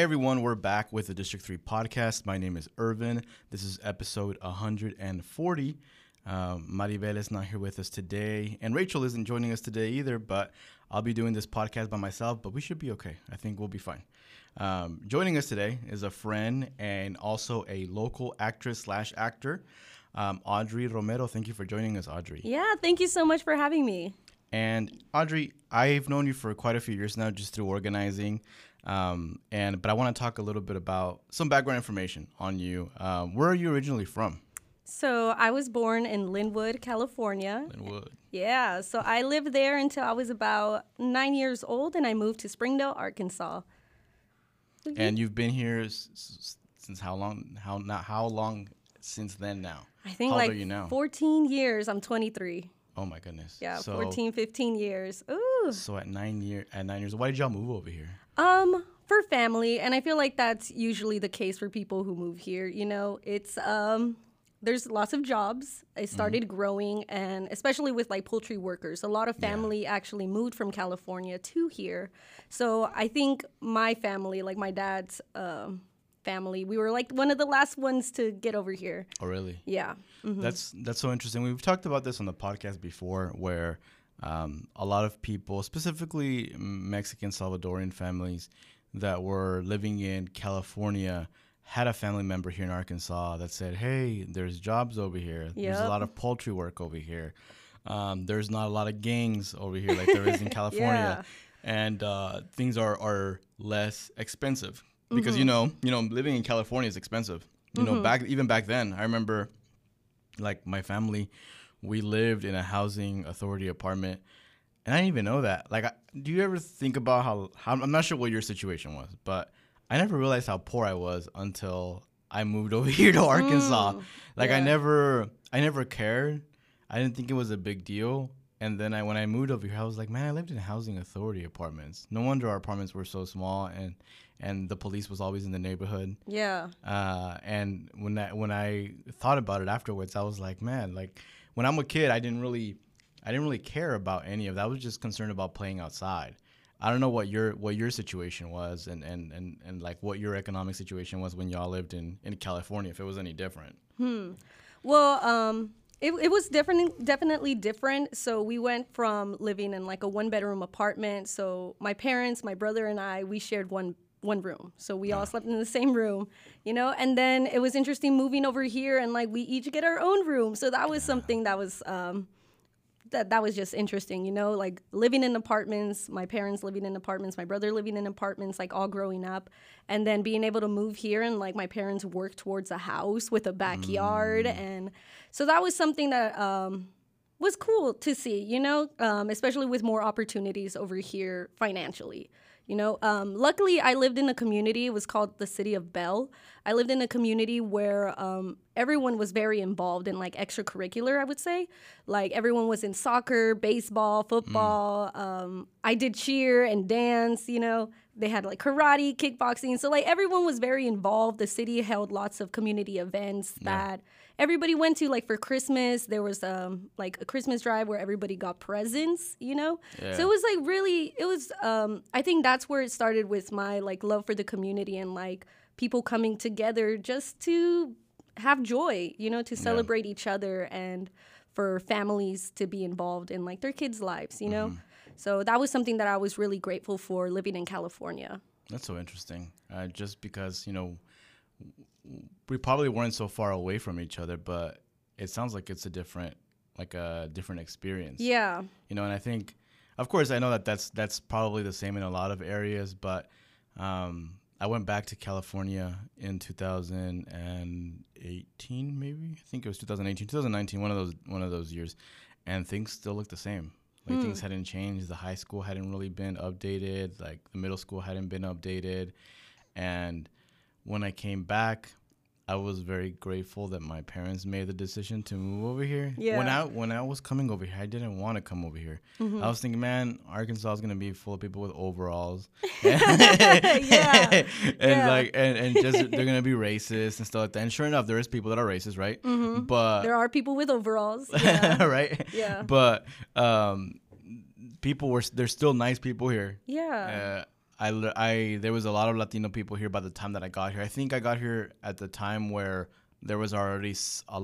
Hey everyone, we're back with the District 3 podcast. My name is Irvin. This is episode 140. Um, Maribel is not here with us today, and Rachel isn't joining us today either, but I'll be doing this podcast by myself, but we should be okay. I think we'll be fine. Um, joining us today is a friend and also a local actress slash actor, um, Audrey Romero. Thank you for joining us, Audrey. Yeah, thank you so much for having me. And Audrey, I've known you for quite a few years now, just through organizing. Um, and but I want to talk a little bit about some background information on you. Um, where are you originally from? So I was born in Lynwood, California. Lynwood. Yeah, so I lived there until I was about nine years old, and I moved to Springdale, Arkansas. And you've been here s- s- since how long? How not how long since then now? I think How like you now? 14 years. I'm 23. Oh my goodness. Yeah, So, 14, 15 years. Ooh. So at nine year at nine years, why did y'all move over here? Um, for family, and I feel like that's usually the case for people who move here. You know, it's um, there's lots of jobs. It started growing, and especially with like poultry workers, a lot of family actually moved from California to here. So I think my family, like my dad's um, family, we were like one of the last ones to get over here. Oh really? Yeah. Mm-hmm. That's that's so interesting. We've talked about this on the podcast before, where um, a lot of people, specifically Mexican Salvadorian families that were living in California, had a family member here in Arkansas that said, "Hey, there's jobs over here. There's a lot of poultry work over here. Um, there's not a lot of gangs over here like there is in California, and uh, things are are less expensive because you know you know living in California is expensive. You know back even back then, I remember like my family, we lived in a housing authority apartment, and I didn't even know that. Like, I, do you ever think about how, how? I'm not sure what your situation was, but I never realized how poor I was until I moved over here to Arkansas. like, I never, I never cared. I didn't think it was a big deal. And then I, when I moved over here, I was like, man, I lived in housing authority apartments. No wonder our apartments were so small, and and the police was always in the neighborhood. Yeah. Uh, and when I when I thought about it afterwards, I was like, man, like when I'm a kid, I didn't really, I didn't really care about any of that. I was just concerned about playing outside. I don't know what your what your situation was, and and and, and like what your economic situation was when y'all lived in in California, if it was any different. Hmm. Well, um, it, it was different, definitely different. So we went from living in like a one bedroom apartment. So my parents, my brother, and I, we shared one one room. So we all slept in the same room, you know. And then it was interesting moving over here, and like we each get our own room. So that was something that was. Um, that that was just interesting, you know, like living in apartments, my parents living in apartments, my brother living in apartments, like all growing up, and then being able to move here and like my parents work towards a house with a backyard, and so that was something that um, was cool to see, you know, um, especially with more opportunities over here financially. You know, um, luckily I lived in a community. It was called the City of Bell. I lived in a community where um, everyone was very involved in like extracurricular. I would say, like everyone was in soccer, baseball, football. Um, I did cheer and dance. You know, they had like karate, kickboxing. So like everyone was very involved. The city held lots of community events that everybody went to. Like for Christmas, there was um, like a Christmas drive where everybody got presents. You know, Yeah. so it was like really. It was. Um, I think that's where it started with my like love for the community and like people coming together just to have joy. You know, to celebrate each other and for families to be involved in like their kids' lives. You know. So that was something that I was really grateful for living in California. That's so interesting. Uh, just because you know, we probably weren't so far away from each other, but it sounds like it's a different, like a different experience. Yeah. you know and i think of course i know that that's that's probably the same in a lot of areas but um, i went back to california in 2018 maybe? I think it was 2018 2019 one of those one of those years and things still look the same. Like things hadn't changed. The high school hadn't really been updated. Like the middle school hadn't been updated. And when i came back I was very grateful that my parents made the decision to move over here. Yeah. When I when I was coming over here, I didn't want to come over here. Mm-hmm. I was thinking, man, Arkansas is gonna be full of people with overalls. Yeah. and Yeah. like and, and just they're gonna be racist and stuff like that. And sure enough, there is people that are racist, right? But There are people with overalls. Yeah. right? Yeah. But um, people were they're still nice people here. yeah. Uh, I, I there was a lot of Latino people here by the time that I got here. I think I got here at the time where there was already a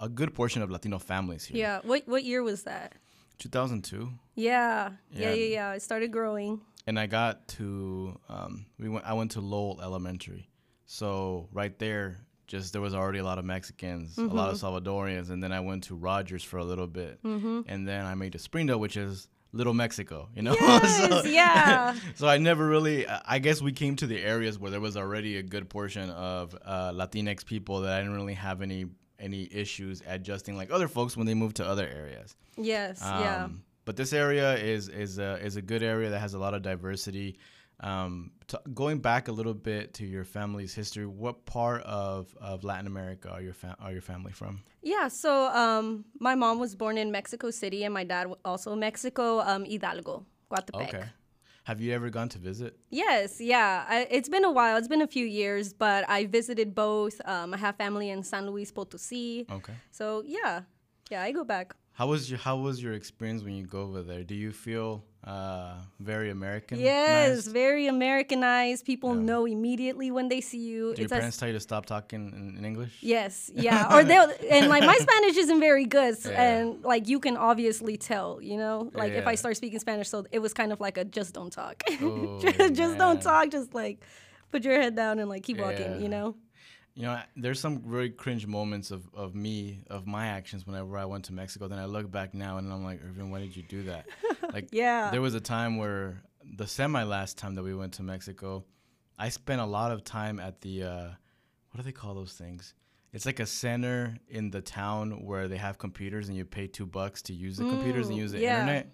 a good portion of Latino families here. Yeah. What what year was that? 2002. Yeah. Yeah. Yeah. Yeah. Yeah. It started growing. and I got to um, we went I went to Lowell Elementary, so right there, just there was already a lot of Mexicans, a lot of Salvadorians, and then I went to Rogers for a little bit, and then I made to Springdale, which is Little Mexico, you know. Yes, yeah. So I never really, I guess we came to the areas where there was already a good portion of uh, Latinx people that I didn't really have any any issues adjusting like other folks when they moved to other areas. Yes. yeah. Um, But this area is is a is a good area that has a lot of diversity. Um, t- going back a little bit to your family's history, what part of, of Latin America are your fa- are your family from? Yeah, so um, my mom was born in Mexico City, and my dad also Mexico, um, Hidalgo, Coatepec. Okay. Have you ever gone to visit? Yes, yeah. I, it's been a while. It's been a few years, but I visited both. Um, I have family in San Luis Potosí. Okay. So yeah, yeah, I go back. How was your How was your experience when you go over there? Do you feel uh, very American? Yes, very Americanized. People Yeah. know immediately when they see you. Do your It's as- parents tell you to stop talking in, in English? Yes, yeah. Or they'll and like my Spanish isn't very good, Yeah. and like you can obviously tell, you know, like if I start speaking Spanish, so it was kind of like a just don't talk, Oh, just, don't talk, just like put your head down and like keep Yeah. walking, you know. You know, there's some very cringe moments of, of me, of my actions whenever I went to Mexico. Then I look back now and I'm like, Irvin, why did you do that? Like, Yeah. there was a time where the semi last time that we went to Mexico, I spent a lot of time at the, uh, what do they call those things? It's like a center in the town where they have computers and you pay two bucks to use the computers and Mm, use the yeah. internet.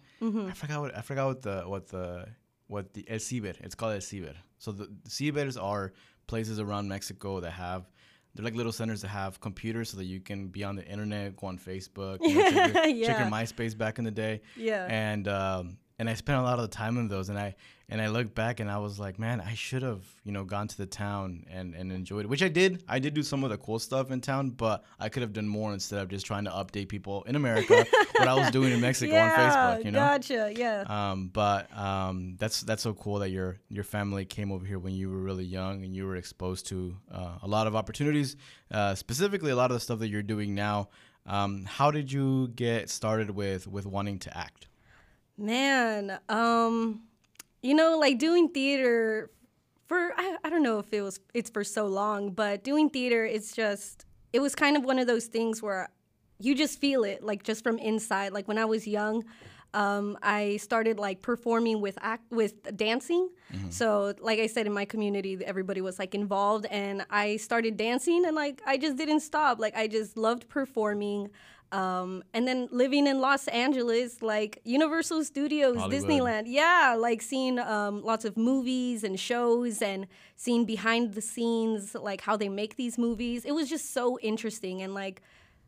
I forgot what I forgot what the what the what the El Ciber. It's called El Ciber. So the, the Cibers are places around Mexico that have they're like little centers that have computers so that you can be on the internet, go on Facebook, you know, check, your, check your MySpace back in the day. Yeah. And um, and I spent a lot of the time in those, and I and I look back and I was like, man, I should have you know gone to the town and and enjoyed it, which I did. I did do some of the cool stuff in town, but I could have done more instead of just trying to update people in America what I was doing in Mexico yeah, on Facebook. You know. gotcha. Yeah. Um, but um, that's that's so cool that your your family came over here when you were really young and you were exposed to uh, a lot of opportunities, uh, specifically a lot of the stuff that you're doing now. Um, how did you get started with with wanting to act? Man, um, you know, like doing theater for I, I don't know if it was it's for so long, but doing theater it's just it was kind of one of those things where you just feel it like just from inside. Like when I was young, um, I started like performing with act with dancing. So like I said in my community, everybody was like involved, and I started dancing, and like I just didn't stop. Like I just loved performing. Um, and then living in Los Angeles, like Universal Studios, Hollywood. Disneyland, yeah, like seeing um, lots of movies and shows and seeing behind the scenes, like how they make these movies. It was just so interesting. And like,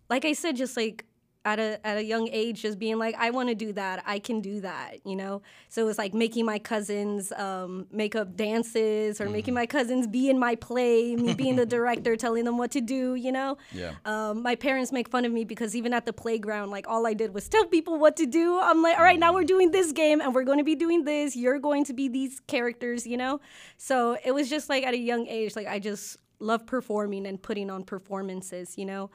like I said, just like at a at a young age, just being like, I want to do that. I can do that. You know. So it was like making my cousins um, make up dances or making my cousins be in my play, me being the director, telling them what to do. You know. Yeah. Um, my parents make fun of me because even at the playground, like all I did was tell people what to do. I'm like, all right, now we're doing this game and we're going to be doing this. You're going to be these characters, you know? So it was just like at a young age, like I just love performing and putting on performances, you know?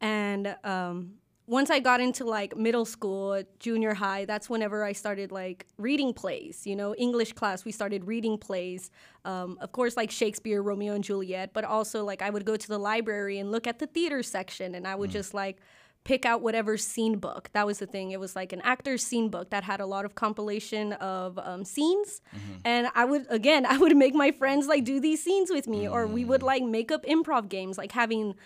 And um, once I got into like middle school, junior high, that's whenever I started like reading plays. You know, English class, we started reading plays. Um, of course, like Shakespeare, Romeo and Juliet, but also like I would go to the library and look at the theater section and I would just like pick out whatever scene book. That was the thing. It was like an actor's scene book that had a lot of compilation of um, scenes. And I would, again, I would make my friends like do these scenes with me, or we would like make up improv games, like having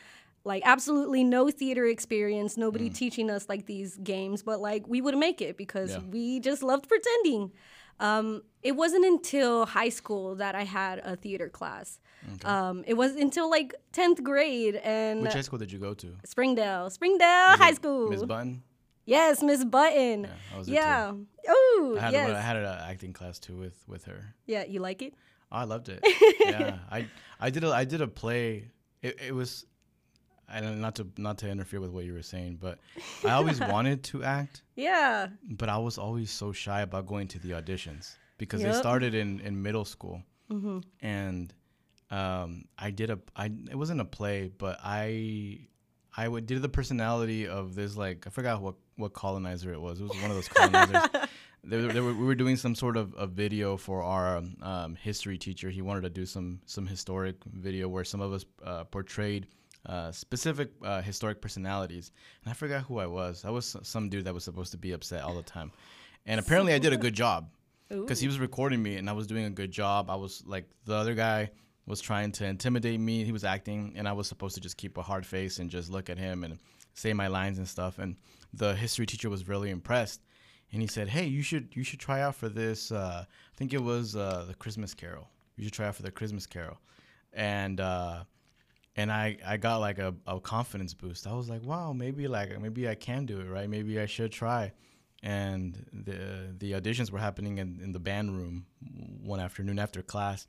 like absolutely no theater experience, nobody teaching us like these games, but like we would make it because Yeah. we just loved pretending. Um, it wasn't until high school that I had a theater class. Um, it was until like 10th grade and Which high school did you go to? Springdale, Springdale High School. Miss Button. Yes, Miss Button. There Yeah. Oh, I had yes. I had an acting class too with with her. yeah, you like it? Oh, I loved it. yeah, I I did a I did a play. It, it was, I don't to not to interfere with what you were saying, but I always wanted to act, Yeah. but I was always so shy about going to the auditions because Yep. they started in in middle school, and um, I did a I it wasn't a play, but I I would did the personality of this like I forgot what what colonizer it was. It was one of those colonizers. they, they were, we were doing some sort of a video for our um, history teacher. He wanted to do some some historic video where some of us uh, portrayed uh, specific uh, historic personalities, and I forgot who I was. I was some dude that was supposed to be upset all the time, and apparently I did a good job because he was recording me and I was doing a good job. I was like the other guy was trying to intimidate me. He was acting, and I was supposed to just keep a hard face and just look at him and say my lines and stuff. And the history teacher was really impressed, and he said, "Hey, you should you should try out for this. Uh, I think it was uh, the Christmas Carol. You should try out for the Christmas Carol." And uh, and I, I got like a, a confidence boost. I was like, wow, maybe like maybe I can do it, right? Maybe I should try. And the the auditions were happening in, in the band room one afternoon after class,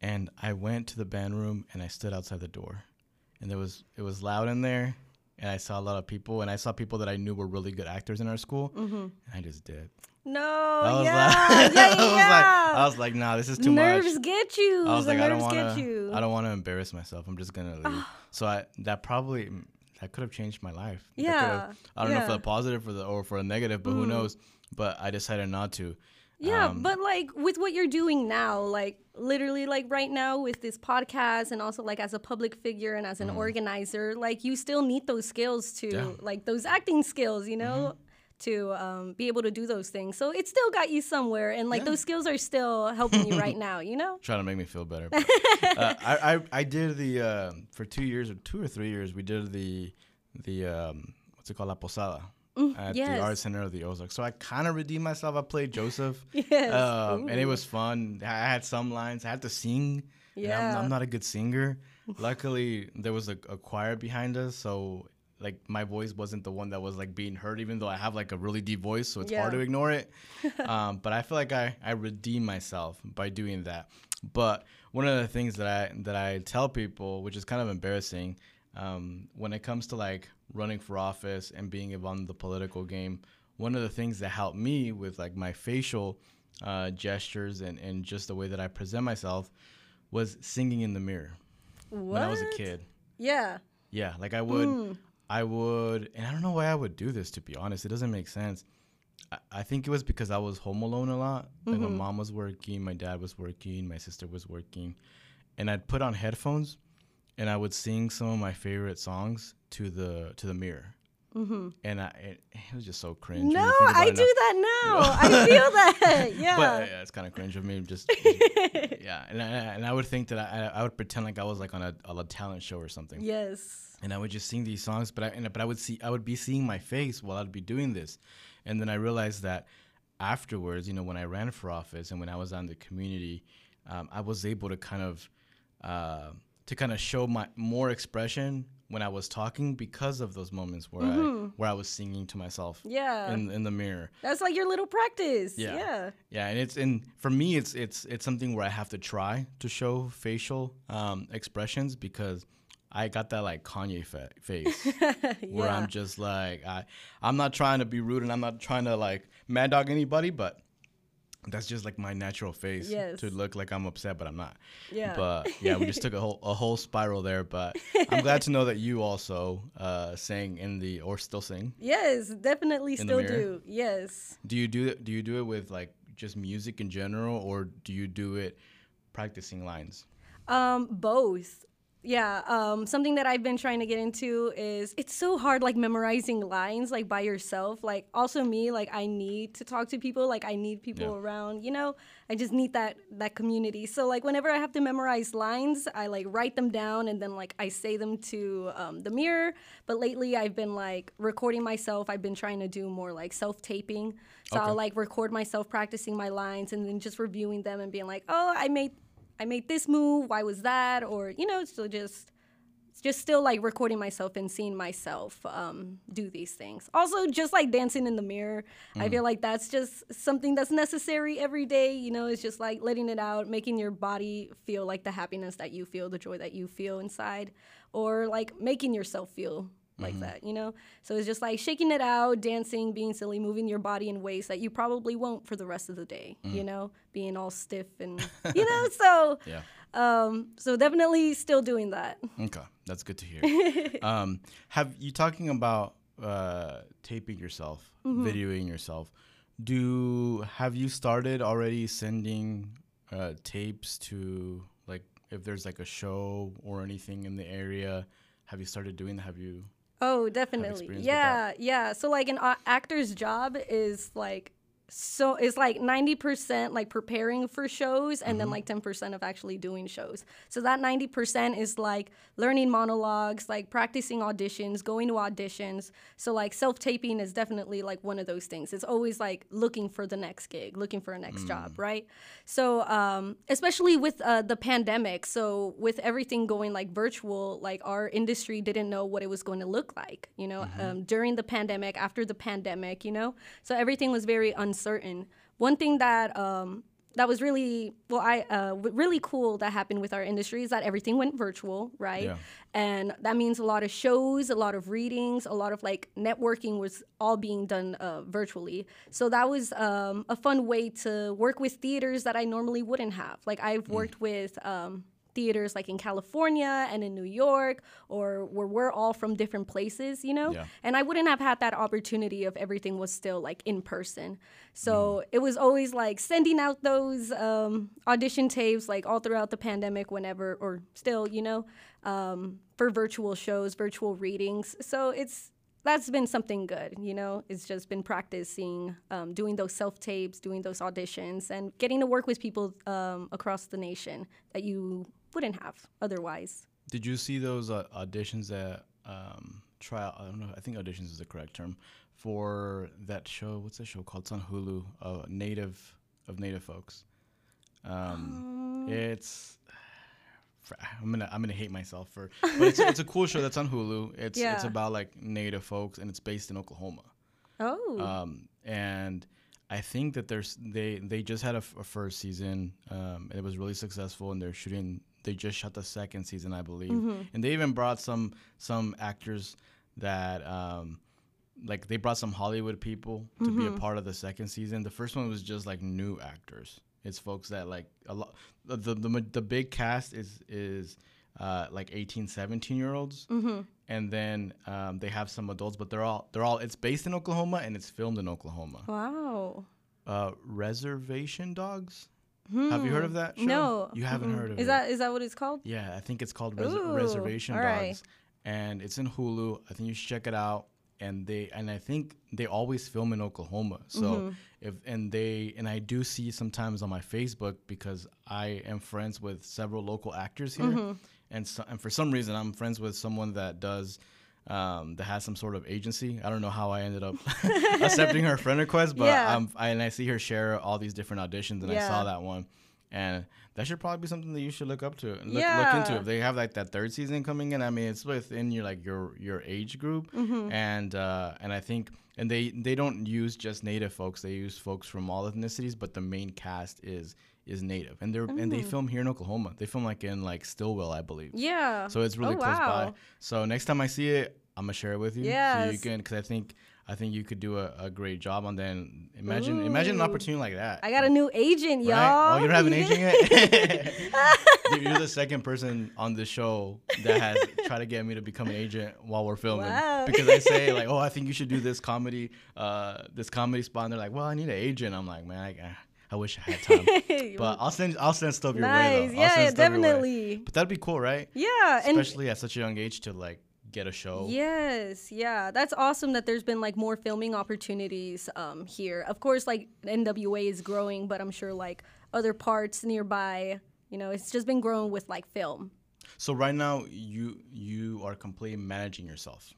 and I went to the band room and I stood outside the door, and there was it was loud in there, and I saw a lot of people, and I saw people that I knew were really good actors in our school, mm-hmm. and I just did. No, I was yeah, like, yeah, I was like. I was like, nah, this is too nerves much. get you. I was the like, I don't want to. I don't want to embarrass myself. I'm just gonna ah. leave. so I that probably mm, that could have changed my life. Yeah, I don't know for the positive or the or for a negative, but who mm. knows? But I decided not to. Yeah, Um, but like with what you're doing now, like literally like right now with this podcast and also like as a public figure and as an organizer, like you still need those skills to Mm. Yeah. Mm-hmm. like those acting skills, you know? To um, be able to do those things, so it still got you somewhere, and like Yeah. those skills are still helping you right now. You know? Trying to make me feel better. But, uh, I, I I did the uh, for two years or two or three years we did the the um, what's it called La Posada at Mm, yes. the Art Center of the Ozarks. So I kind of redeemed myself. I played Joseph. Yes. Um, and it was fun. I had some lines. I had to sing. and I'm, Yeah. I'm not a good singer. Luckily, there was a, a choir behind us, so like my voice wasn't the one that was like being heard, even though I have like a really deep voice, so it's hard to ignore it. um, but I feel like I I redeemed myself by doing that. But one of the things that I that I tell people, which is kind of embarrassing, um, when it comes to like running for office and being involved in the political game, one of the things that helped me with like my facial uh, gestures and, and just the way that I present myself was singing in the mirror when I was a kid. Yeah. Yeah, like I would, I would, and I don't know why I would do this. To be honest, it doesn't make sense. I, I think it was because I was home alone a lot. Like my mom was working, my dad was working, my sister was working, and I'd put on headphones, and I would sing some of my favorite songs to the to the mirror. Mm-hmm. And I, it, it was just so cringe. No, I do that now. I feel that. Yeah. But yeah, it's kind of cringe of me. Just yeah, and I, and I would think that I, I would pretend like I was like on a, a talent show or something yes. and I would just sing these songs, but I and, but I would see I would be seeing my face while I'd be doing this, and then I realized that afterwards, you know, when I ran for office and when I was on the community, um, I was able to kind of uh, to kind of show my more expression when I was talking because of those moments where I where I was singing to myself Yeah. in in the mirror. That's like your little practice. Yeah. Yeah. Yeah, and it's and for me, it's it's it's something where I have to try to show facial um, expressions because I got that like Kanye fa- face where I'm just like I I'm not trying to be rude and I'm not trying to like mad dog anybody, but that's just like my natural face Yes. to look like I'm upset, but I'm not. Yeah. But yeah, we just took a whole a whole spiral there. But I'm glad to know that you also uh, sang in the or still sing. Yes, definitely still do. Yes. Do you do? Do you do it with like just music in general, or do you do it practicing lines? Um, both. Yeah. Um, something that I've been trying to get into is it's so hard like memorizing lines like by yourself. Like also me, like I need to talk to people. Like I need people Yeah. around, you know? I just need that that community. So like whenever I have to memorize lines, I like write them down and then like I say them to um, the mirror. But lately I've been like recording myself. I've been trying to do more like self taping. So Okay. I'll like record myself practicing my lines and then just reviewing them and being like, oh, I made I made this move. Why was that? Or you know, so just just still like recording myself and seeing myself um, do these things. Also, just like dancing in the mirror, I feel like that's just something that's necessary every day. You know, it's just like letting it out, making your body feel like the happiness that you feel, the joy that you feel inside, or like making yourself feel like that, you know? So it's just like shaking it out, dancing, being silly, moving your body in ways that you probably won't for the rest of the day, you know? Being all stiff and, you know, so. Yeah. Um, so definitely still doing that. Okay, that's good to hear. um, have you talking about uh, taping yourself, Mm-hmm. videoing yourself? Do have you started already sending uh, tapes to like if there's like a show or anything in the area? Have you started doing that? Have you? Oh, definitely. Yeah, yeah. So like an a- actor's job is like so it's like 90% like preparing for shows and then like 10% of actually doing shows. So that 90% is like learning monologues, like practicing auditions, going to auditions. So like self-taping is definitely like one of those things. It's always like looking for the next gig, looking for a next job, right? So um especially with uh, the pandemic, so with everything going like virtual, like our industry didn't know what it was going to look like, you know, um, during the pandemic, after the pandemic, you know. So everything was very uncertain. One thing that um, that was really well, I uh, really cool that happened with our industry is that everything went virtual, right? Yeah. And that means a lot of shows, a lot of readings, a lot of like networking was all being done uh, virtually. So that was um, a fun way to work with theaters that I normally wouldn't have. Like I've worked with. Um, theaters like in California and in New York or where we're all from different places, you know? Yeah. And I wouldn't have had that opportunity if everything was still like in person. So it was always like sending out those um, audition tapes like all throughout the pandemic, whenever, or still, you know, um, for virtual shows, virtual readings. So it's, that's been something good, you know. It's just been practicing, um, doing those self tapes, doing those auditions, and getting to work with people um, across the nation that you wouldn't have otherwise. Did you see those uh, auditions that um, trial? I don't know. I think auditions is the correct term for that show. What's that show called? It's on Hulu. Uh, native of native folks. Um, it's. I'm gonna I'm gonna hate myself for, but it's it's a cool show that's on Hulu. It's it's about like native folks and it's based in Oklahoma. Oh, Um, and I think that there's they they just had a, f- a first season. Um, and it was really successful, and they're shooting. They just shot the second season, I believe, and they even brought some some actors that um, like they brought some Hollywood people to be a part of the second season. The first one was just like new actors. It's folks that like a lot. The the the, the big cast is is. Uh, like 18 17 year olds and then um, they have some adults but they're all they're all it's based in oklahoma and it's filmed in oklahoma wow. uh, reservation dogs have you heard of that show? Hmm. No, you haven't heard of Is it that is that what it's called? yeah i think it's called Res- Ooh, reservation dogs right. and it's in hulu i think you should check it out and they and i think they always film in oklahoma so Mm-hmm. if and they and i do see sometimes on my facebook because i am friends with several local actors here Mm-hmm. and so, and for some reason i'm friends with someone that does um, that has some sort of agency. I don't know how I ended up accepting her friend request, but Yeah. um, I, and I see her share all these different auditions, and I saw that one, and that should probably be something that you should look up to, and look, look into. If they have like that third season coming in, I mean, it's within your like your your age group, Mm-hmm. and uh, and I think and they they don't use just native folks; they use folks from all ethnicities, but the main cast is is native, and they're and they Mm. film here in Oklahoma. They film like in like Stillwell, I believe. Yeah. So it's really Oh, close by. So next time I see it, I'm gonna share it with you. Yeah. So you can, because I think I think you could do a, a great job on that. And imagine imagine an opportunity like that. I got a new agent, y'all. Oh, you don't have an agent yet? Dude, You're the second person on the show that has tried to get me to become an agent while we're filming. Wow. Because I say like, oh, I think you should do this comedy, uh, this comedy spot. And they're like, well, I need an agent. I'm like, man, I, I wish I had time. but I'll send I'll send stuff your way though. I'll Yeah, send stuff your way. definitely. But that'd be cool, right? Yeah, Especially at such a young age to like get a show. Yes, yeah, that's awesome that there's been like more filming opportunities um, here. Of course, like NWA is growing, but I'm sure like other parts nearby, you know, it's just been growing with like film. So right now you you are completely managing yourself.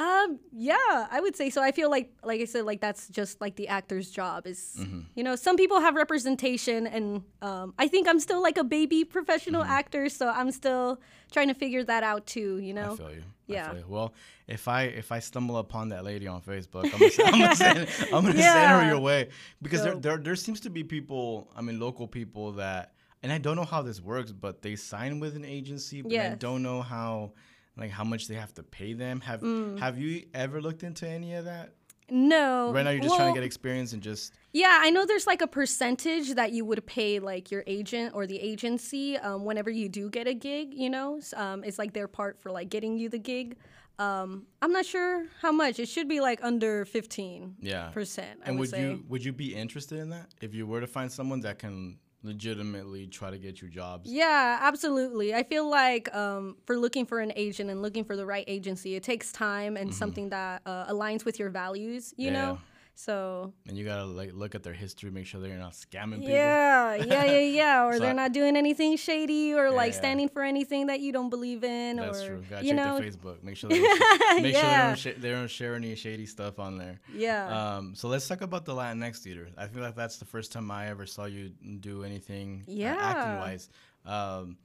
Um, yeah, I would say so. I feel like, like I said, like that's just like the actor's job is, Mm-hmm. you know, some people have representation, and um, I think I'm still like a baby professional Mm-hmm. actor, so I'm still trying to figure that out too. You know, I feel you. Yeah. Feel you. Well, if I if I stumble upon that lady on Facebook, I'm gonna, I'm gonna send, I'm gonna send her your way because there, there there seems to be people. I mean, local people that, and I don't know how this works, but they sign with an agency, but I don't know how. Like how much they have to pay them. Have Mm. Have you ever looked into any of that? No. Right now, you're just trying to get experience and just Yeah, I know there's like a percentage that you would pay like your agent or the agency um, whenever you do get a gig. You know, um, it's like their part for like getting you the gig. Um, I'm not sure how much. It should be like under fifteen yeah. percent. I and would, would you would you be interested in that if you were to find someone that can legitimately try to get you jobs? Yeah, absolutely. I feel like um, for looking for an agent and looking for the right agency, it takes time and something that uh, aligns with your values. You Mm-hmm. Yeah. know, so And you gotta like look at their history, make sure they're not scamming people. yeah, yeah, yeah, yeah. Or So they're not doing anything shady or like yeah. standing for anything that you don't believe in. That's or true. Gotta you check know, their Facebook. Make sure they don't, make sure they Yeah. don't, sh- they don't share any shady stuff on there. yeah. Um, so let's talk about the Latinx theater. I feel like that's the first time I ever saw you do anything uh, Yeah. acting wise. Um,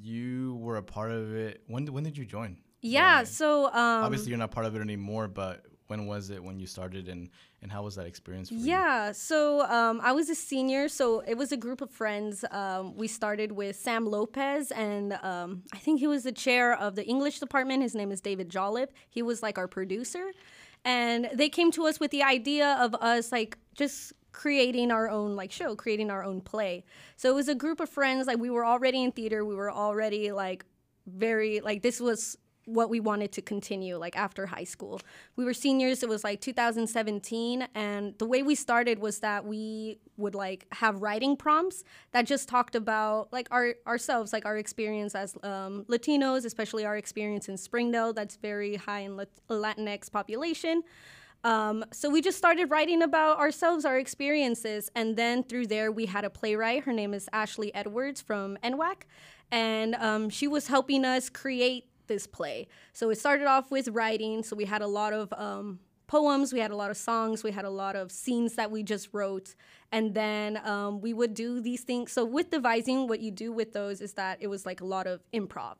you were a part of it. When when did you join? yeah. So um, Obviously, you're not part of it anymore, but when was it when you started, and and how was that experience for you? Yeah, so um, I was a senior, so it was a group of friends. Um, we started with Sam Lopez, and um, I think he was the chair of the English department. His name is David Jollip. He was like our producer, and they came to us with the idea of us like just creating our own like show, creating our own play. So it was a group of friends. Like we were already in theater. We were already like very like this was what we wanted to continue like after high school. We were seniors, it was like 2017 and the way we started was that we would like have writing prompts that just talked about like our ourselves, like our experience as um, Latinos, especially our experience in Springdale that's very high in Lat- Latinx population. Um, so we just started writing about ourselves, our experiences, and then through there we had a playwright. Her name is Ashley Edwards from NWAC, and um, she was helping us create this play. So it started off with writing. So we had a lot of um, poems, we had a lot of songs, we had a lot of scenes that we just wrote, and then um, we would do these things. So with devising, what you do with those is that it was like a lot of improv.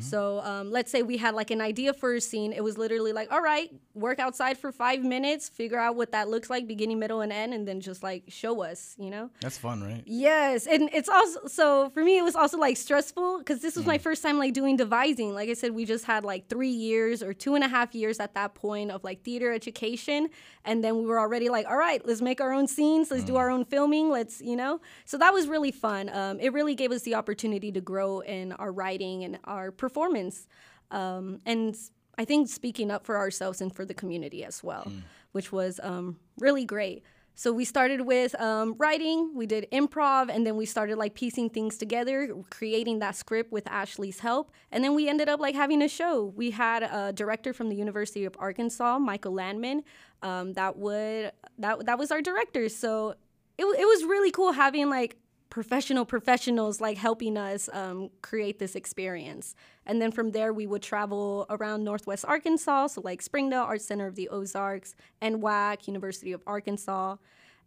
So um, let's say we had like an idea for a scene. It was literally like, all right, work outside for five minutes, figure out what that looks like, beginning, middle, and end, and then just like show us, you know? That's fun, right? Yes, and it's also so for me it was also like stressful because this was my first time like doing devising. Like I said, we just had like three years or two and a half years at that point of like theater education, and then we were already like, all right, let's make our own scenes, let's do our own filming, let's you know. So that was really fun. Um, it really gave us the opportunity to grow in our writing and our performance, um, and I think speaking up for ourselves and for the community as well, which was um, really great. So we started with um, writing, we did improv, and then we started like piecing things together, creating that script with Ashley's help, and then we ended up like having a show. We had a director from the University of Arkansas, Michael Landman, um, that would that that was our director. So it it was really cool having like professional professionals like helping us um, create this experience. And then from there, we would travel around Northwest Arkansas, so like Springdale Arts Center of the Ozarks, NWAC, University of Arkansas.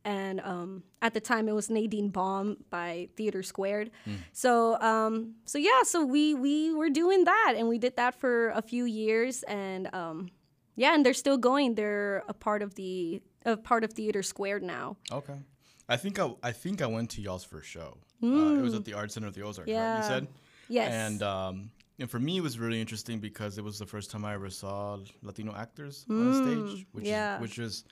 And um, at the time, it was Nadine Baum by Theater Squared. So, um, so yeah, so we we were doing that, and we did that for a few years, and um, yeah, and they're still going. They're a part of the a part of Theater Squared now. Okay. I think I, I think I went to y'all's first show. Uh, it was at the Art Center of the Ozarks, right? Mm. Yeah. You said. Yes. And um, and for me, it was really interesting because it was the first time I ever saw Latino actors on stage, which Mm, yeah. is, which was,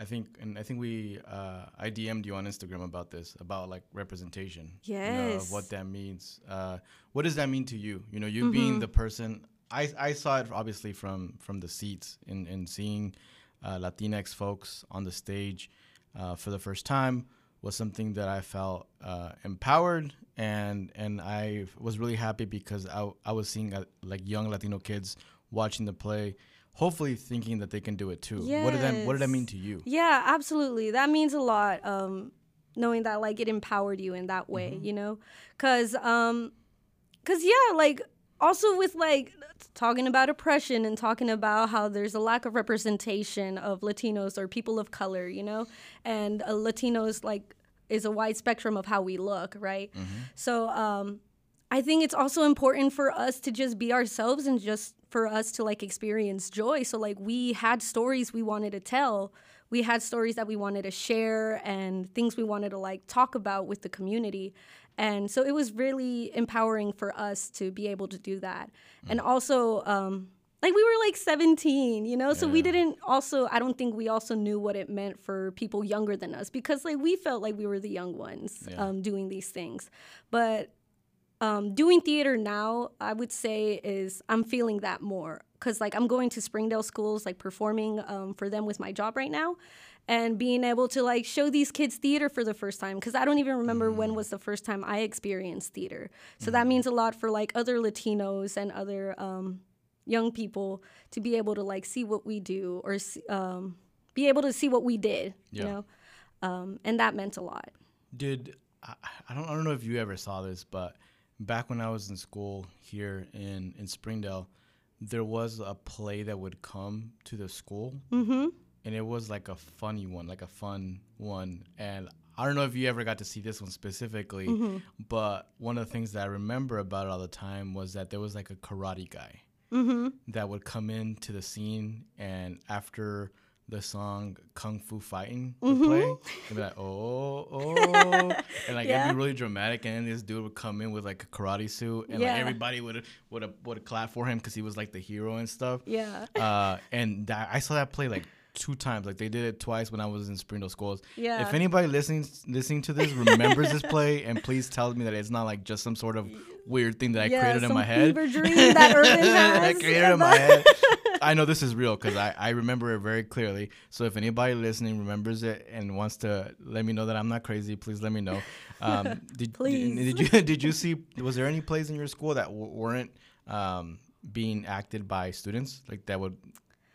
I think, and I think we uh, I DM'd you on Instagram about this about like representation. You know, of what that means. Uh, what does that mean to you? You know, you Mm-hmm. being the person. I, I saw it obviously from from the seats in in seeing uh, Latinx folks on the stage uh, for the first time was something that I felt uh, empowered and and I was really happy because I, I was seeing uh, like young Latino kids watching the play, hopefully thinking that they can do it too. What did that What did that mean to you? Yeah, absolutely. That means a lot. Um, knowing that like it empowered you in that way, you know, cause um, cause yeah, like also with like talking about oppression and talking about how there's a lack of representation of Latinos or people of color, you know, and uh, Latinos like is a wide spectrum of how we look, right? So um, I think it's also important for us to just be ourselves and just for us to like experience joy. So like we had stories we wanted to tell. We had stories that we wanted to share and things we wanted to like talk about with the community. And so it was really empowering for us to be able to do that. Mm. And also, um, like we were like 17 you know so we didn't also i don't think we also knew what it meant for people younger than us because like we felt like we were the young ones yeah. um, doing these things but um, doing theater now i would say is i'm feeling that more because like i'm going to springdale schools like performing um, for them with my job right now and being able to like show these kids theater for the first time because i don't even remember mm. when was the first time i experienced theater so mm. that means a lot for like other latinos and other um, young people to be able to like see what we do or um, be able to see what we did yeah. you know um, and that meant a lot did I, I don't I don't know if you ever saw this but back when I was in school here in in Springdale there was a play that would come to the school mm-hmm. And it was like a funny one like a fun one and I don't know if you ever got to see this one specifically, mm-hmm. but one of the things that I remember about it all the time was that there was like a karate guy mm-hmm. that would come into the scene, and after the song Kung Fu Fighting would mm-hmm. play, they'd be like, oh, oh, and like yeah. it'd be really dramatic, and then this dude would come in with like a karate suit, and yeah. like everybody would would would clap for him because he was like the hero and stuff. Yeah. Uh, and that, I saw that play like two times. Like they did it twice when I was in Springdale schools. Yeah. If anybody listening listening to this remembers this play, and please tell me that it's not like just some sort of weird thing that I yeah, created in my head. dream that Irvin has. I created in my head. I know this is real because I, I remember it very clearly. So if anybody listening remembers it and wants to let me know that I'm not crazy, please let me know. Um, did, please. Did, did, you did you see? Was there any plays in your school that w- weren't um, being acted by students like that would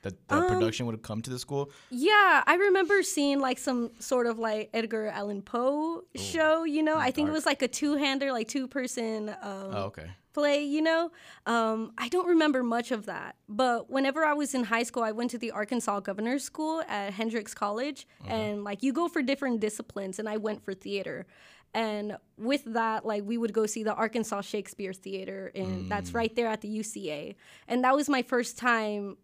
that the um, production would have come to the school? Yeah, I remember seeing like some sort of like Edgar Allan Poe show. You know, I think dark. it was like a two-hander, like two-person. Um, oh, okay. Play, you know, um, I don't remember much of that. But whenever I was in high school, I went to the Arkansas Governor's School at Hendrix College, uh-huh. and like you go for different disciplines, and I went for theater and with that like we would go see the arkansas shakespeare theater and mm. that's right there at the uca and that was my first time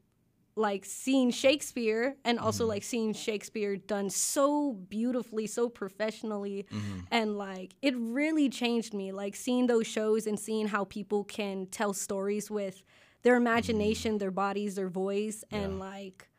like seeing Shakespeare and also mm-hmm. like seeing Shakespeare done so beautifully, so professionally. Mm-hmm. And like it really changed me. Like seeing those shows and seeing how people can tell stories with their imagination, mm-hmm. their bodies, their voice. And yeah. like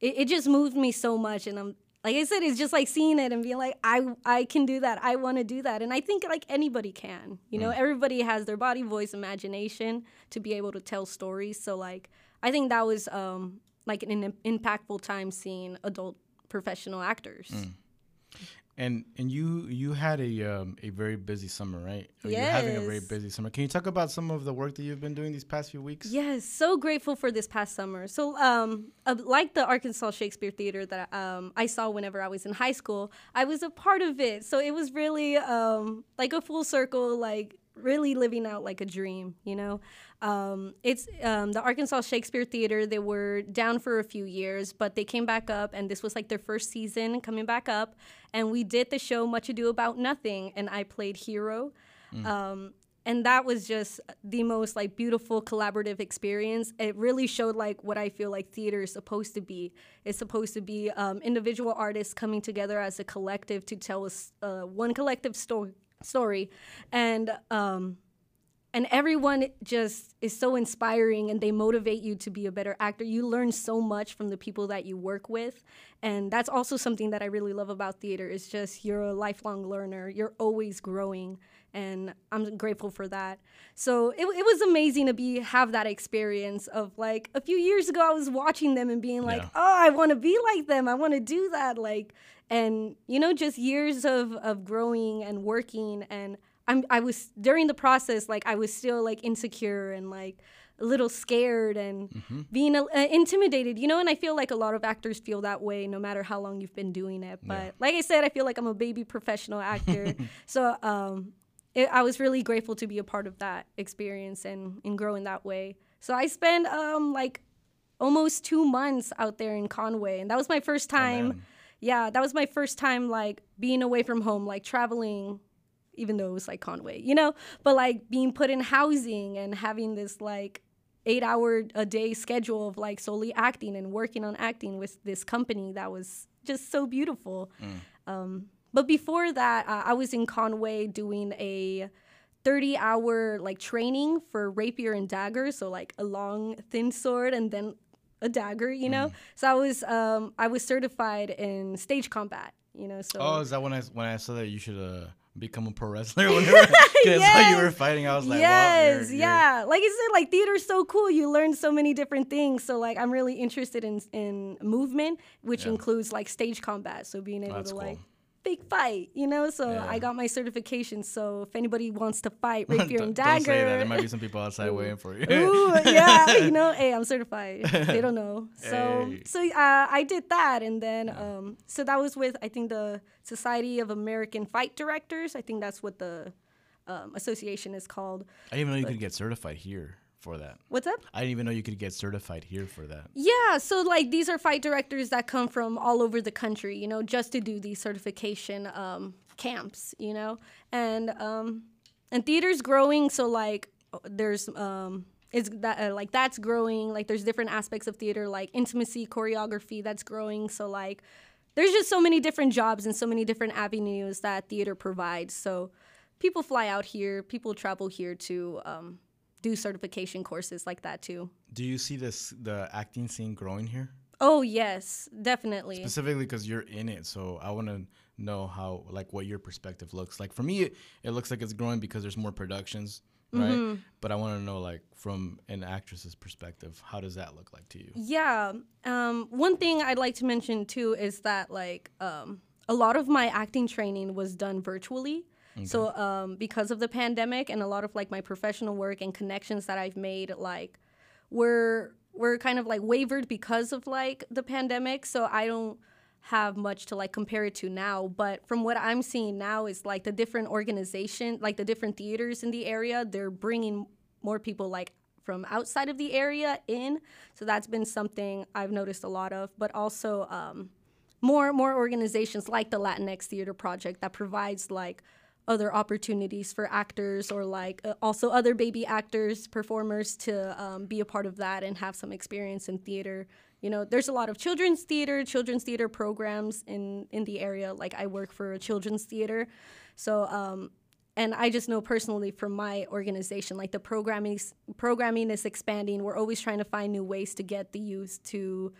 it, it just moved me so much. And I'm like I said, it's just like seeing it and being like, I I can do that. I want to do that. And I think like anybody can. You know, mm. everybody has their body, voice, imagination to be able to tell stories. So like I think that was um, like an impactful time seeing adult professional actors. Mm. And and you you had a um, a very busy summer, right? Yes. You're having a very busy summer. Can you talk about some of the work that you've been doing these past few weeks? Yes, so grateful for this past summer. So, um, uh, like the Arkansas Shakespeare Theater that um, I saw whenever I was in high school, I was a part of it. So it was really um, like a full circle, like really living out like a dream, you know. Um, it's um, the Arkansas Shakespeare Theater. They were down for a few years, but they came back up, and this was like their first season coming back up. And we did the show Much Ado About Nothing, and I played Hero. Mm. Um, and that was just the most like beautiful collaborative experience it really showed like what i feel like theater is supposed to be it's supposed to be um, individual artists coming together as a collective to tell us uh, one collective story story. And um and everyone just is so inspiring and they motivate you to be a better actor. You learn so much from the people that you work with. And that's also something that i really love about theater. Is just you're a lifelong learner. You're always growing. And i'm grateful for that. So it, it was amazing to be have that experience of like a few years ago i was watching them and being like yeah. oh i want to be like them. I want to do that. Like and you know just years of of growing and working and I'm I was during the process like I was still like insecure and like a little scared and mm-hmm. being uh, intimidated, you know. And I feel like a lot of actors feel that way, no matter how long you've been doing it. But yeah. like I said, I feel like I'm a baby professional actor, so um, it, I was really grateful to be a part of that experience and and grow in that way. So I spent um, like almost two months out there in Conway, and that was my first oh, time. Oh, yeah, that was my first time like being away from home, like traveling, even though it was like Conway, you know, but like being put in housing and having this like eight hour a day schedule of like solely acting and working on acting with this company that was just so beautiful. Mm. Um, but before that, uh, I was in Conway doing a 30 hour like training for rapier and dagger. So like a long, thin sword and then a dagger, you know? Mm. So I was um, I was certified in stage combat, you know. So Oh, is that when I when I saw that you should uh become a pro wrestler whenever yes. you were fighting. I was like, yes, well, you're, yeah. You're... Like I said, like theater's so cool. You learn so many different things. So like I'm really interested in in movement, which yeah. includes like stage combat. So being able That's to like big fight, you know. So yeah. I got my certification. So if anybody wants to fight rapier and dagger, don't say that. There might be some people outside waiting for you. Ooh, yeah, you know, hey, I'm certified. They don't know. So hey. so uh, I did that, and then um, so that was with I think the Society of American Fight Directors. I think that's what the um, association is called. I didn't even know you could get certified here for that. What's up? I didn't even know you could get certified here for that. Yeah, so like these are fight directors that come from all over the country, you know, just to do these certification um, camps, you know, and um, and theater's growing. So like there's um, is that uh, like that's growing. Like there's different aspects of theater, like intimacy, choreography, that's growing. So like there's just so many different jobs and so many different avenues that theater provides. So people fly out here, people travel here to um, do certification courses like that too. Do you see this the acting scene growing here? Oh yes, definitely. Specifically because you're in it, so I want to know how like what your perspective looks like. For me, it, it looks like it's growing because there's more productions, right? Mm-hmm. But I want to know like from an actress's perspective, how does that look like to you? Yeah, um, one thing I'd like to mention too is that like um, a lot of my acting training was done virtually. Okay. So um, because of the pandemic and a lot of like my professional work and connections that I've made, like were were kind of like wavered because of like the pandemic. So I don't have much to like compare it to now but from what i'm seeing now is like the different organization like the different theaters in the area they're bringing more people like from outside of the area in so that's been something i've noticed a lot of but also um, more more organizations like the latinx theater project that provides like other opportunities for actors or like uh, also other baby actors performers to um, be a part of that and have some experience in theater. You know there's a lot of children's theater children's theater programs in in the area. Like i work for a children's theater. So um, and i just know personally from my organization like the programming programming is expanding. We're always trying to find new ways to get the youth to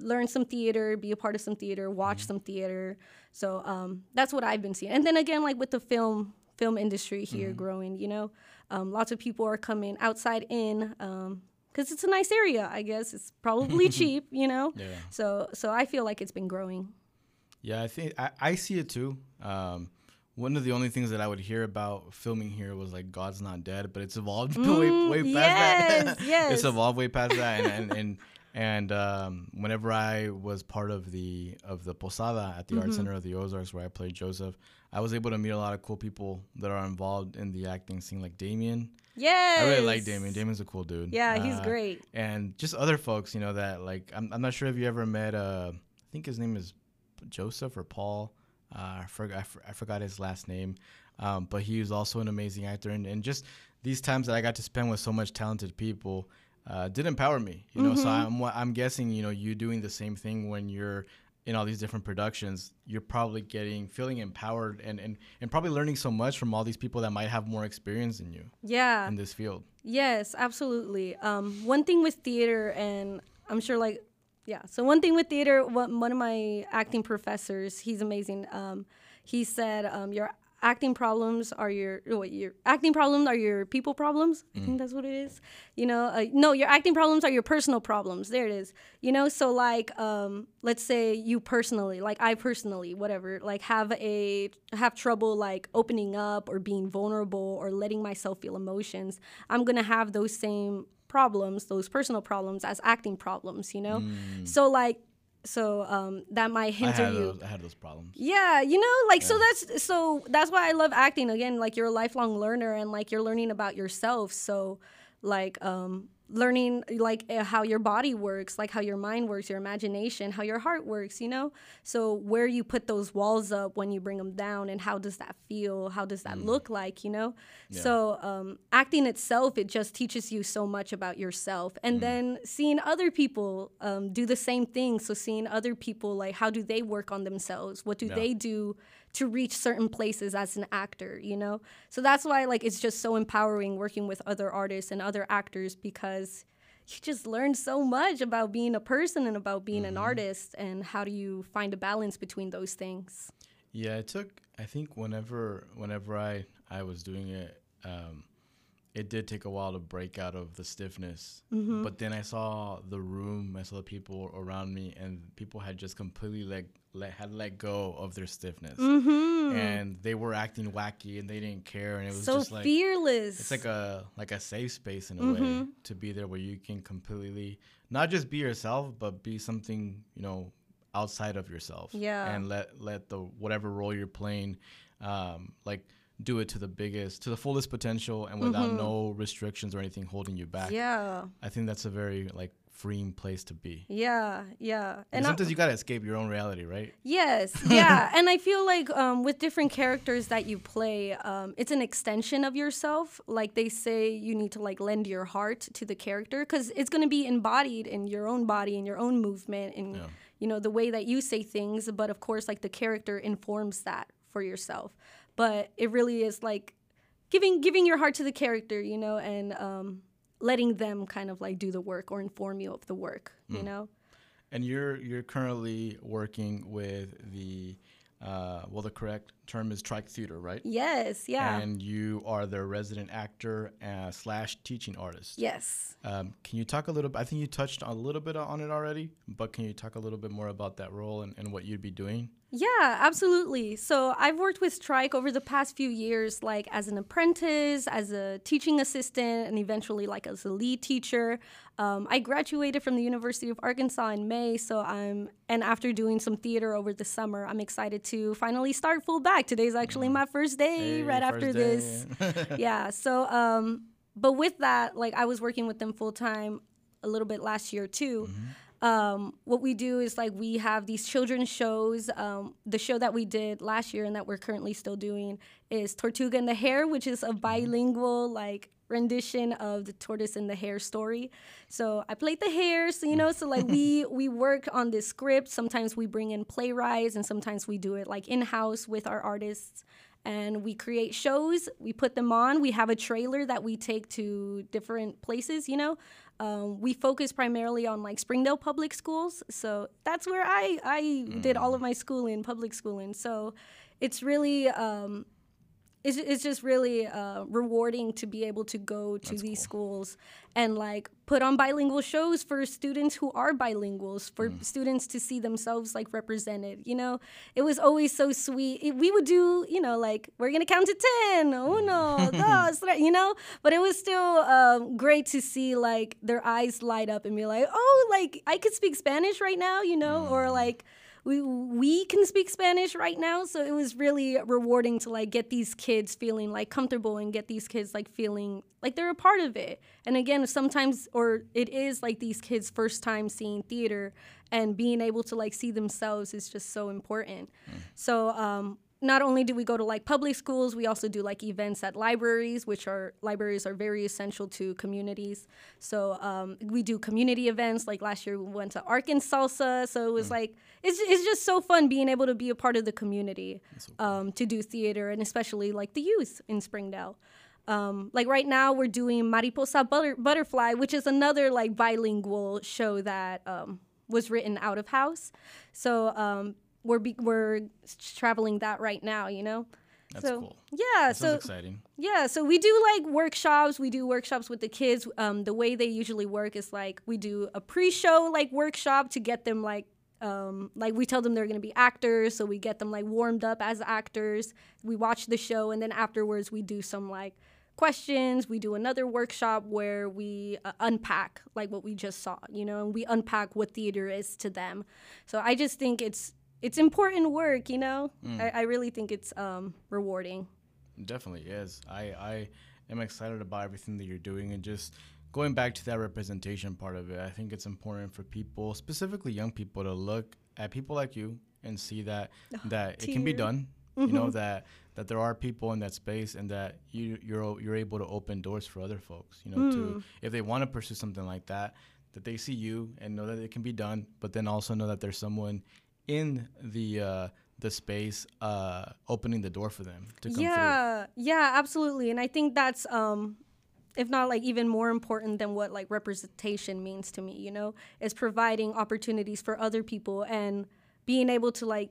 learn some theater, be a part of some theater, watch mm-hmm. some theater. So um, that's what I've been seeing. And then again, like with the film film industry here mm-hmm. growing, you know, um, lots of people are coming outside in because um, it's a nice area. I guess it's probably cheap, you know. Yeah. So so I feel like it's been growing. Yeah, I think I, I see it too. Um, one of the only things that I would hear about filming here was like God's Not Dead, but it's evolved mm, way, way past yes, that. yes. It's evolved way past that, and, and, and and um, whenever I was part of the of the Posada at the mm-hmm. Art Center of the Ozarks, where I played Joseph, I was able to meet a lot of cool people that are involved in the acting scene, like Damien. Yeah, I really like Damien. Damien's a cool dude. Yeah, uh, he's great. And just other folks, you know, that like I'm, I'm not sure if you ever met. Uh, I think his name is Joseph or Paul. Uh, I, forgot, I, forgot his last name, um, but he was also an amazing actor. And, and just these times that I got to spend with so much talented people uh, did empower me. You know, mm-hmm. so I'm I'm guessing you know you doing the same thing when you're in all these different productions, you're probably getting feeling empowered and, and, and probably learning so much from all these people that might have more experience than you. Yeah. In this field. Yes, absolutely. Um, one thing with theater, and I'm sure like, yeah. So one thing with theater, one, one of my acting professors, he's amazing. Um, he said, um, your acting problems are your what your acting problems are your people problems. Mm. I think mm. that's what it is. You know, uh, no, your acting problems are your personal problems. There it is. You know, so like, um, let's say you personally, like I personally, whatever, like have a have trouble like opening up or being vulnerable or letting myself feel emotions. I'm gonna have those same problems, those personal problems as acting problems. You know, mm. so like so um, that might hinder I you. Those, I had those problems. Yeah, you know, like yeah. so that's so that's why I love acting. Again, like you're a lifelong learner and like you're learning about yourself. So like um, learning like uh, how your body works like how your mind works your imagination how your heart works you know so where you put those walls up when you bring them down and how does that feel how does that mm. look like you know yeah. so um, acting itself it just teaches you so much about yourself and mm. then seeing other people um, do the same thing so seeing other people like how do they work on themselves what do yeah. they do to reach certain places as an actor, you know? So that's why like it's just so empowering working with other artists and other actors because you just learn so much about being a person and about being mm-hmm. an artist and how do you find a balance between those things. Yeah, it took I think whenever whenever I I was doing it um, it did take a while to break out of the stiffness. Mm-hmm. But then I saw the room, I saw the people around me, and people had just completely let, let had let go of their stiffness, mm-hmm. and they were acting wacky and they didn't care, and it was so just like fearless. It's like a like a safe space in a mm-hmm. way to be there where you can completely not just be yourself, but be something you know outside of yourself. Yeah, and let let the whatever role you're playing, um, like do it to the biggest, to the fullest potential, and without mm-hmm. no restrictions or anything holding you back. Yeah, I think that's a very like freeing place to be. Yeah, yeah. And sometimes I, you gotta escape your own reality, right? Yes, yeah. and I feel like um, with different characters that you play, um, it's an extension of yourself. Like they say, you need to like lend your heart to the character because it's gonna be embodied in your own body and your own movement and yeah. you know the way that you say things. But of course, like the character informs that for yourself but it really is like giving giving your heart to the character, you know, and um, letting them kind of like do the work or inform you of the work, mm. you know. And you're you're currently working with the uh, well, the correct term is Trike Theater, right? Yes, yeah. And you are the resident actor uh, slash teaching artist. Yes. Um, can you talk a little? I think you touched a little bit on it already, but can you talk a little bit more about that role and, and what you'd be doing? Yeah, absolutely. So I've worked with Trike over the past few years, like as an apprentice, as a teaching assistant, and eventually like as a lead teacher. Um, I graduated from the University of Arkansas in May, so I'm and after doing some theater over the summer, I'm excited to finally start full back. Today's actually my first day, hey, right after day. this. yeah. So, um, but with that, like I was working with them full time a little bit last year too. Mm-hmm um, what we do is like we have these children's shows. Um, the show that we did last year and that we're currently still doing is Tortuga and the Hare, which is a bilingual like rendition of the tortoise and the hare story. So I played the hare, so you know, so like we we work on this script. Sometimes we bring in playwrights, and sometimes we do it like in house with our artists. And we create shows, we put them on. We have a trailer that we take to different places, you know. Um, we focus primarily on like Springdale public schools, so that's where I I mm. did all of my schooling, public schooling. So it's really um, it's, it's just really uh, rewarding to be able to go to That's these cool. schools and like put on bilingual shows for students who are bilinguals for mm. students to see themselves like represented you know it was always so sweet it, we would do you know like we're gonna count to 10 uno dos you know but it was still um, great to see like their eyes light up and be like oh like i could speak spanish right now you know mm. or like we we can speak Spanish right now, so it was really rewarding to like get these kids feeling like comfortable and get these kids like feeling like they're a part of it. And again, sometimes or it is like these kids' first time seeing theater and being able to like see themselves is just so important. Mm. So um, not only do we go to like public schools, we also do like events at libraries, which are libraries are very essential to communities. So um, we do community events. Like last year, we went to Arkansas, so it was mm. like it's it's just so fun being able to be a part of the community, so cool. um, to do theater and especially like the youth in Springdale. Um, like right now, we're doing Mariposa Butter- Butterfly, which is another like bilingual show that um, was written out of house. So um, we're be- we're traveling that right now, you know. That's so, cool. Yeah, that so exciting. Yeah, so we do like workshops. We do workshops with the kids. Um, the way they usually work is like we do a pre-show like workshop to get them like um, like we tell them they're going to be actors, so we get them like warmed up as actors. We watch the show, and then afterwards we do some like questions. We do another workshop where we uh, unpack like what we just saw, you know, and we unpack what theater is to them. So I just think it's it's important work, you know. Mm. I, I, really think it's um, rewarding. Definitely is. I I am excited about everything that you're doing and just going back to that representation part of it. I think it's important for people, specifically young people, to look at people like you and see that oh, that it can be done. Mm-hmm. You know mm-hmm. that that there are people in that space and that you you're you're able to open doors for other folks. You know, mm. to if they want to pursue something like that, that they see you and know that it can be done, but then also know that there's someone in the uh, the space uh, opening the door for them to come yeah yeah absolutely. And i think that's um if not like even more important than what like representation means to me you know is providing opportunities for other people and being able to like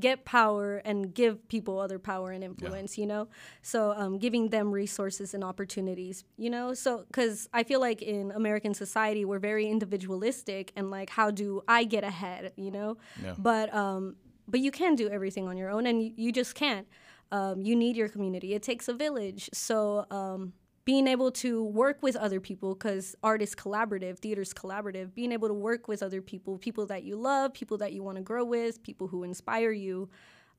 get power and give people other power and influence yeah. you know? So um, giving them resources and opportunities you know? So because i feel like in american society we're very individualistic and like how do i get ahead you know? Yeah. but um, but you can do everything on your own and you, you just can't. Um, you need your community. It takes a village. So um, being able to work with other people because art is collaborative theater is collaborative being able to work with other people people that you love people that you want to grow with people who inspire you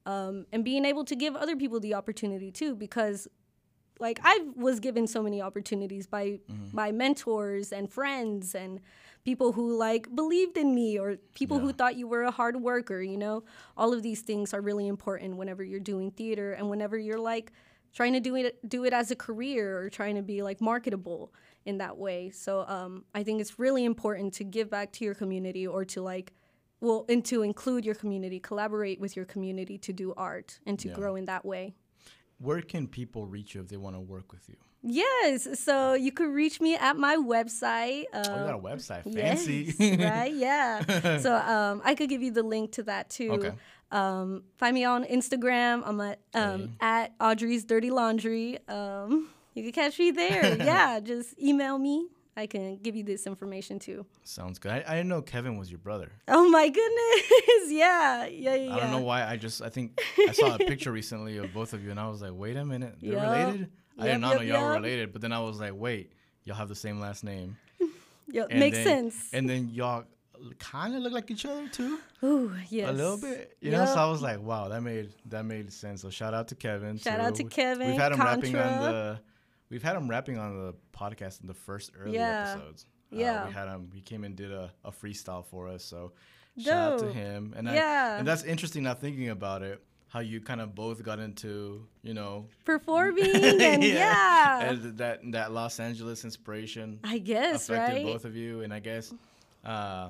um, and being able to give other people the opportunity too because like i was given so many opportunities by mm-hmm. my mentors and friends and people who like believed in me or people yeah. who thought you were a hard worker you know all of these things are really important whenever you're doing theater and whenever you're like trying to do it do it as a career or trying to be like marketable in that way. So um, I think it's really important to give back to your community or to like well and to include your community, collaborate with your community to do art and to yeah. grow in that way. Where can people reach you if they want to work with you? Yes, so you could reach me at my website. Uh, oh, you got a website, fancy, yes, right? Yeah. so um, I could give you the link to that too. Okay. Um, find me on Instagram. I'm at um, at Audrey's Dirty Laundry. Um, you can catch me there. yeah, just email me. I can give you this information too. Sounds good. I, I didn't know Kevin was your brother. Oh my goodness! yeah, yeah, yeah. I don't know why. I just I think I saw a picture recently of both of you, and I was like, wait a minute, they're yep. related. Yep, I did not yep, know y'all were related, but then I was like, wait, y'all have the same last name. Yeah, makes then, sense. And then y'all kind of look like each other too. Ooh, yes. A little bit. You yep. know, so I was like, wow, that made that made sense. So shout out to Kevin. Shout too. out to Kevin. We've had him Contra. rapping on the we've had him rapping on the podcast in the first early yeah. episodes. Yeah. Uh, we had him he came and did a, a freestyle for us. So Dope. shout out to him. And yeah. I, and that's interesting now thinking about it how you kind of both got into, you know, performing and yeah, yeah. And that that Los Angeles inspiration. I guess affected right? both of you, and I guess uh,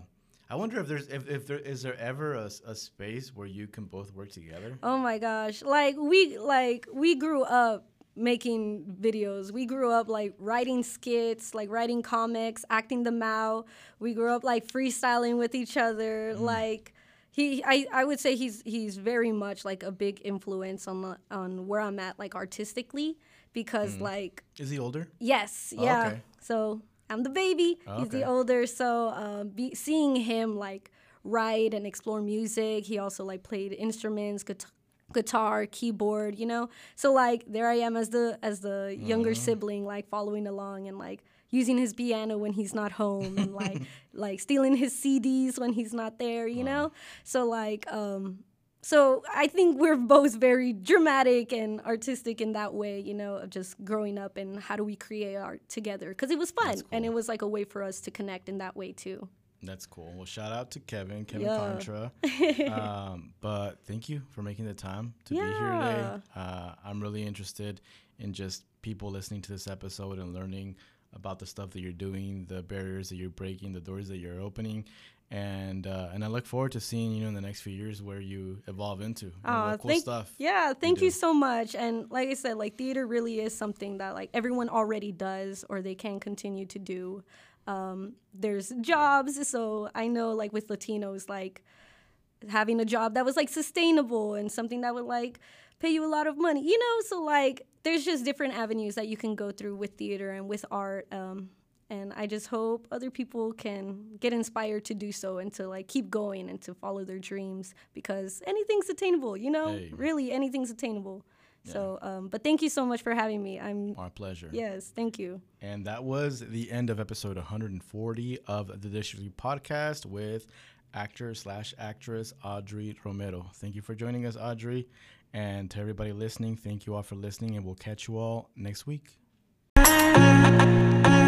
I wonder if there's if, if there is there ever a, a space where you can both work together. Oh my gosh! Like we like we grew up making videos. We grew up like writing skits, like writing comics, acting them out. We grew up like freestyling with each other. Mm. Like he, I, I would say he's he's very much like a big influence on the, on where I'm at like artistically because mm. like. Is he older? Yes. Oh, yeah. Okay. So I'm the baby. Okay. He's the older. So um, be, seeing him like write and explore music, he also like played instruments, guitar, guitar, keyboard. You know, so like there I am as the as the younger mm-hmm. sibling, like following along and like using his piano when he's not home and like like stealing his CDs when he's not there. You wow. know, so like um, so I think we're both very dramatic and artistic in that way, you know, of just growing up and how do we create art together? Because it was fun cool. and it was like a way for us to connect in that way too. That's cool. Well, shout out to Kevin, Kevin yeah. Contra. um, but thank you for making the time to yeah. be here today. Uh, I'm really interested in just people listening to this episode and learning about the stuff that you're doing, the barriers that you're breaking, the doors that you're opening, and uh, and I look forward to seeing you know, in the next few years where you evolve into. Oh, cool thank, stuff. Yeah, thank you, you so much. And like I said, like theater really is something that like everyone already does or they can continue to do. Um, there's jobs, so I know like with Latinos, like having a job that was like sustainable and something that would like pay you a lot of money, you know. So like there's just different avenues that you can go through with theater and with art. Um, and I just hope other people can get inspired to do so and to like keep going and to follow their dreams because anything's attainable, you know? Hey. Really, anything's attainable. Yeah. So, um, but thank you so much for having me. I'm our pleasure. Yes, thank you. And that was the end of episode 140 of the Dish Review podcast with actor slash actress Audrey Romero. Thank you for joining us, Audrey. And to everybody listening, thank you all for listening, and we'll catch you all next week.